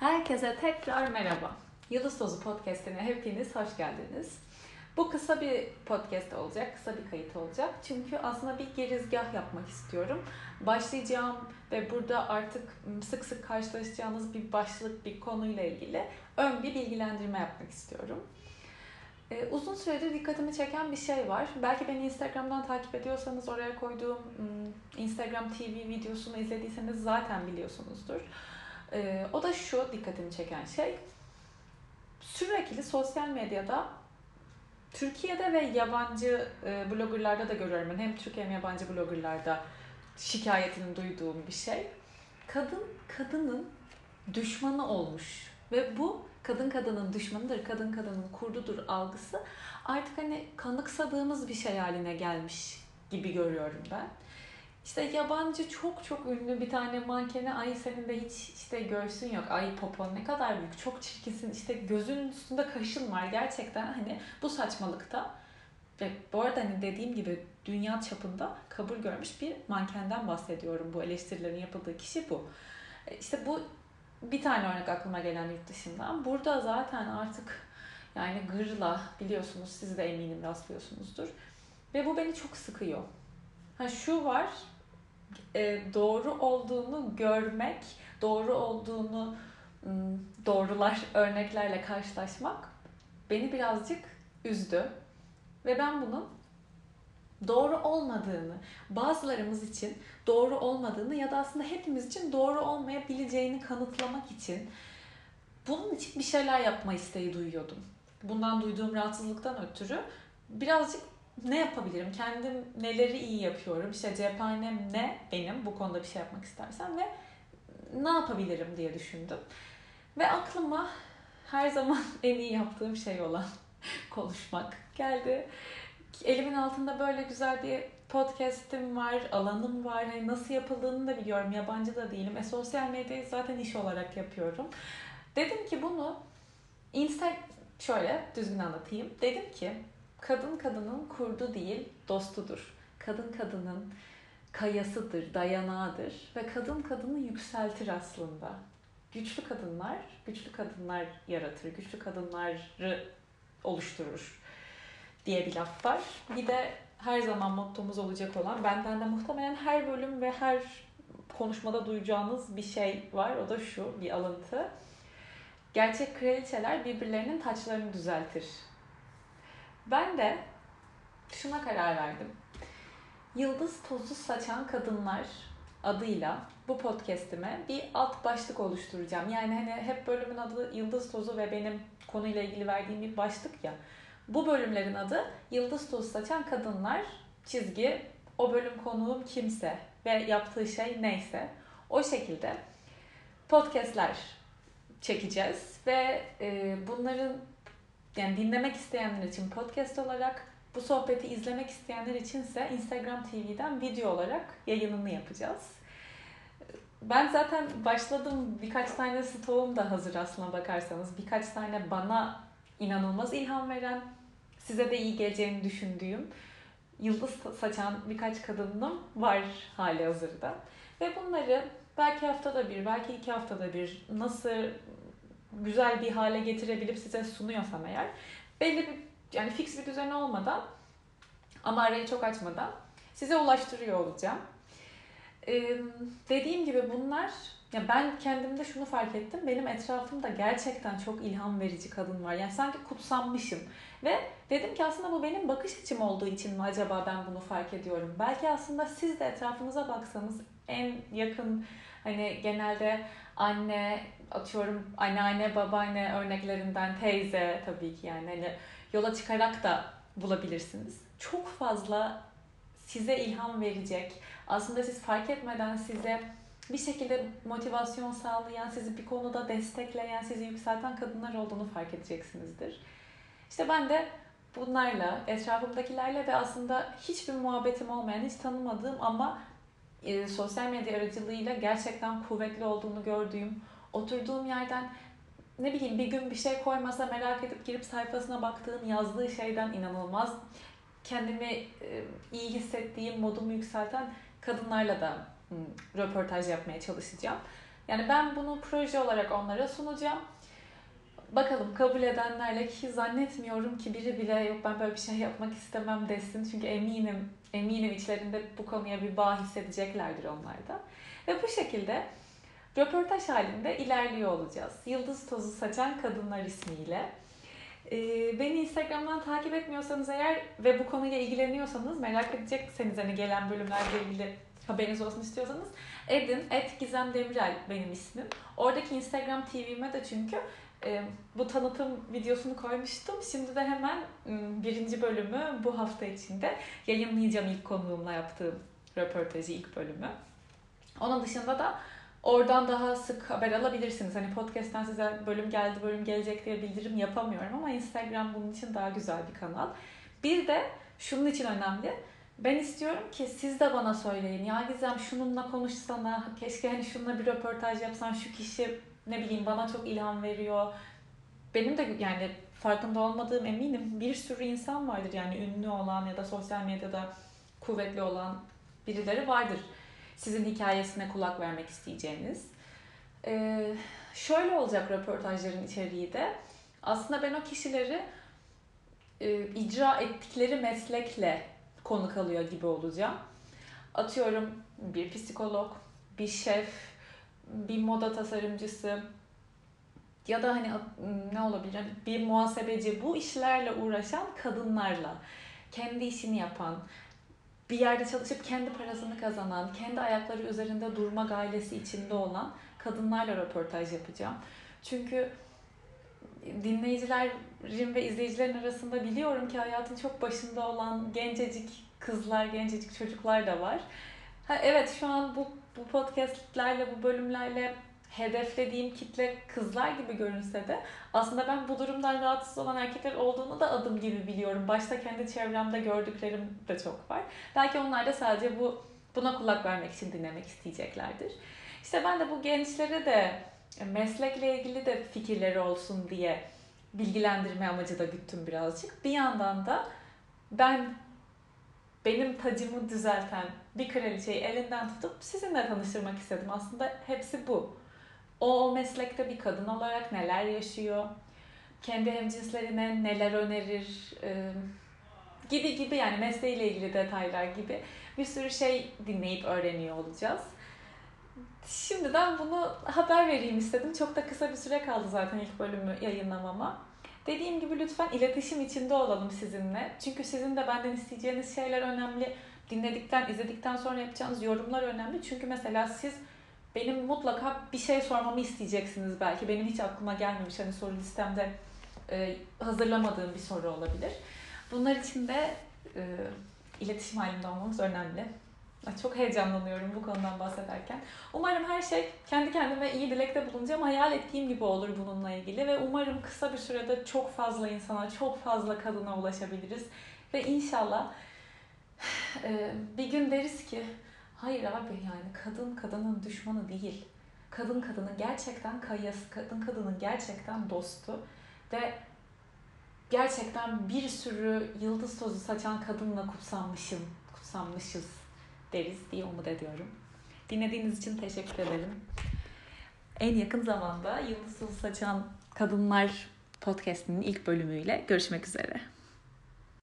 Herkese tekrar merhaba. Yıldız Tozu Podcast'ine hepiniz hoş geldiniz. Bu kısa bir podcast olacak, kısa bir kayıt olacak. Çünkü aslında bir girizgah yapmak istiyorum. Başlayacağım ve burada artık sık sık karşılaşacağınız bir başlık, bir konuyla ilgili ön bir bilgilendirme yapmak istiyorum. Ee, uzun süredir dikkatimi çeken bir şey var. Belki beni Instagram'dan takip ediyorsanız oraya koyduğum Instagram TV videosunu izlediyseniz zaten biliyorsunuzdur. Ee, o da şu dikkatimi çeken şey. Sürekli sosyal medyada Türkiye'de ve yabancı e, bloggerlarda da görüyorum ben. Hem Türk hem yabancı bloggerlarda şikayetini duyduğum bir şey. Kadın kadının düşmanı olmuş. Ve bu kadın kadının düşmanıdır, kadın kadının kurdudur algısı artık hani kanıksadığımız bir şey haline gelmiş gibi görüyorum ben. İşte yabancı çok çok ünlü bir tane mankene ay senin de hiç işte göğsün yok. Ay popon ne kadar büyük. Çok çirkinsin. İşte gözün üstünde kaşın var. Gerçekten hani bu saçmalıkta ve bu arada hani dediğim gibi dünya çapında kabul görmüş bir mankenden bahsediyorum. Bu eleştirilerin yapıldığı kişi bu. E, işte bu bir tane örnek aklıma gelen yurt dışından. Burada zaten artık yani gırla biliyorsunuz siz de eminim rastlıyorsunuzdur. Ve bu beni çok sıkıyor. Ha şu var e, doğru olduğunu görmek, doğru olduğunu doğrular, örneklerle karşılaşmak beni birazcık üzdü. Ve ben bunun doğru olmadığını, bazılarımız için doğru olmadığını ya da aslında hepimiz için doğru olmayabileceğini kanıtlamak için bunun için bir şeyler yapma isteği duyuyordum. Bundan duyduğum rahatsızlıktan ötürü birazcık ne yapabilirim? Kendim neleri iyi yapıyorum? İşte cephanem ne benim bu konuda bir şey yapmak istersem ve ne yapabilirim diye düşündüm. Ve aklıma her zaman en iyi yaptığım şey olan konuşmak geldi. Elimin altında böyle güzel bir podcast'im var, alanım var. Yani nasıl yapıldığını da biliyorum. Yabancı da değilim. E, sosyal medyayı zaten iş olarak yapıyorum. Dedim ki bunu Insta şöyle düzgün anlatayım. Dedim ki kadın kadının kurdu değil dostudur. Kadın kadının kayasıdır, dayanağıdır ve kadın kadını yükseltir aslında. Güçlü kadınlar, güçlü kadınlar yaratır, güçlü kadınları oluşturur diye bir laf var. Bir de her zaman mottomuz olacak olan, benden de muhtemelen her bölüm ve her konuşmada duyacağınız bir şey var. O da şu, bir alıntı. Gerçek kraliçeler birbirlerinin taçlarını düzeltir ben de şuna karar verdim. Yıldız tozu saçan kadınlar adıyla bu podcast'ime bir alt başlık oluşturacağım. Yani hani hep bölümün adı Yıldız Tozu ve benim konuyla ilgili verdiğim bir başlık ya. Bu bölümlerin adı Yıldız Tozu Saçan Kadınlar çizgi o bölüm konuğum kimse ve yaptığı şey neyse o şekilde podcastler çekeceğiz ve bunların yani dinlemek isteyenler için podcast olarak, bu sohbeti izlemek isteyenler içinse Instagram TV'den video olarak yayınını yapacağız. Ben zaten başladım. Birkaç tane stoğum da hazır aslına bakarsanız. Birkaç tane bana inanılmaz ilham veren, size de iyi geleceğini düşündüğüm yıldız saçan birkaç kadınım var hali hazırda. Ve bunları belki haftada bir, belki iki haftada bir nasıl güzel bir hale getirebilip size sunuyorsam eğer belli bir yani fix bir düzen olmadan ama arayı çok açmadan size ulaştırıyor olacağım. Ee, dediğim gibi bunlar ya ben kendimde şunu fark ettim. Benim etrafımda gerçekten çok ilham verici kadın var. Yani sanki kutsanmışım. Ve dedim ki aslında bu benim bakış açım olduğu için mi acaba ben bunu fark ediyorum? Belki aslında siz de etrafınıza baksanız en yakın hani genelde anne atıyorum anneanne babaanne örneklerinden teyze tabii ki yani hani yola çıkarak da bulabilirsiniz. Çok fazla size ilham verecek, aslında siz fark etmeden size bir şekilde motivasyon sağlayan, sizi bir konuda destekleyen, sizi yükselten kadınlar olduğunu fark edeceksinizdir. İşte ben de bunlarla, etrafımdakilerle ve aslında hiçbir muhabbetim olmayan, hiç tanımadığım ama e, sosyal medya aracılığıyla gerçekten kuvvetli olduğunu gördüğüm, oturduğum yerden ne bileyim bir gün bir şey koymasa merak edip girip sayfasına baktığım yazdığı şeyden inanılmaz kendimi e, iyi hissettiğim, modumu yükselten kadınlarla da röportaj yapmaya çalışacağım. Yani ben bunu proje olarak onlara sunacağım. Bakalım kabul edenlerle ki zannetmiyorum ki biri bile yok ben böyle bir şey yapmak istemem desin. Çünkü eminim eminim içlerinde bu konuya bir bağ hissedeceklerdir onlar da. Ve bu şekilde röportaj halinde ilerliyor olacağız. Yıldız Tozu Saçan Kadınlar ismiyle. Ee, beni Instagram'dan takip etmiyorsanız eğer ve bu konuyla ilgileniyorsanız merak edecekseniz hani gelen bölümlerle ilgili haberiniz olsun istiyorsanız edin. Et Gizem Demirel benim ismim. Oradaki Instagram TV'me de çünkü e, bu tanıtım videosunu koymuştum. Şimdi de hemen birinci bölümü bu hafta içinde yayınlayacağım ilk konuğumla yaptığım röportajı ilk bölümü. Onun dışında da oradan daha sık haber alabilirsiniz. Hani podcast'ten size bölüm geldi, bölüm gelecek diye bildirim yapamıyorum ama Instagram bunun için daha güzel bir kanal. Bir de şunun için önemli. Ben istiyorum ki siz de bana söyleyin. Ya Gizem şununla konuşsana. Keşke hani şununla bir röportaj yapsan. Şu kişi ne bileyim bana çok ilham veriyor. Benim de yani farkında olmadığım eminim bir sürü insan vardır yani ünlü olan ya da sosyal medyada kuvvetli olan birileri vardır. Sizin hikayesine kulak vermek isteyeceğiniz. Ee, şöyle olacak röportajların içeriği de. Aslında ben o kişileri e, icra ettikleri meslekle konuk alıyor gibi olacağım. Atıyorum bir psikolog, bir şef, bir moda tasarımcısı ya da hani ne olabilir bir muhasebeci bu işlerle uğraşan kadınlarla kendi işini yapan bir yerde çalışıp kendi parasını kazanan, kendi ayakları üzerinde durma gailesi içinde olan kadınlarla röportaj yapacağım. Çünkü dinleyicilerin ve izleyicilerin arasında biliyorum ki hayatın çok başında olan gencecik kızlar, gencecik çocuklar da var. Ha, evet şu an bu, bu podcastlerle, bu bölümlerle hedeflediğim kitle kızlar gibi görünse de aslında ben bu durumdan rahatsız olan erkekler olduğunu da adım gibi biliyorum. Başta kendi çevremde gördüklerim de çok var. Belki onlar da sadece bu buna kulak vermek için dinlemek isteyeceklerdir. İşte ben de bu gençlere de meslekle ilgili de fikirleri olsun diye bilgilendirme amacı da güttüm birazcık. Bir yandan da ben benim tacımı düzelten bir kraliçeyi elinden tutup sizinle tanıştırmak istedim. Aslında hepsi bu. O, o meslekte bir kadın olarak neler yaşıyor, kendi hemcinslerine neler önerir e, gibi gibi yani mesleğiyle ilgili detaylar gibi bir sürü şey dinleyip öğreniyor olacağız. Şimdiden bunu haber vereyim istedim. Çok da kısa bir süre kaldı zaten ilk bölümü yayınlamama. Dediğim gibi lütfen iletişim içinde olalım sizinle. Çünkü sizin de benden isteyeceğiniz şeyler önemli. Dinledikten, izledikten sonra yapacağınız yorumlar önemli. Çünkü mesela siz benim mutlaka bir şey sormamı isteyeceksiniz belki. Benim hiç aklıma gelmemiş hani soru listemde e, hazırlamadığım bir soru olabilir. Bunlar için de e, iletişim halinde olmamız önemli. Çok heyecanlanıyorum bu konudan bahsederken. Umarım her şey kendi kendime iyi dilekte bulunacağım. Hayal ettiğim gibi olur bununla ilgili ve umarım kısa bir sürede çok fazla insana, çok fazla kadına ulaşabiliriz. Ve inşallah e, bir gün deriz ki hayır abi yani kadın kadının düşmanı değil. Kadın kadının gerçekten kayası, kadın kadının gerçekten dostu ve gerçekten bir sürü yıldız tozu saçan kadınla kutsanmışım, kutsanmışız deriz diye umut ediyorum. Dinlediğiniz için teşekkür ederim. En yakın zamanda Yıldız Tozu Saçan Kadınlar podcast'inin ilk bölümüyle görüşmek üzere.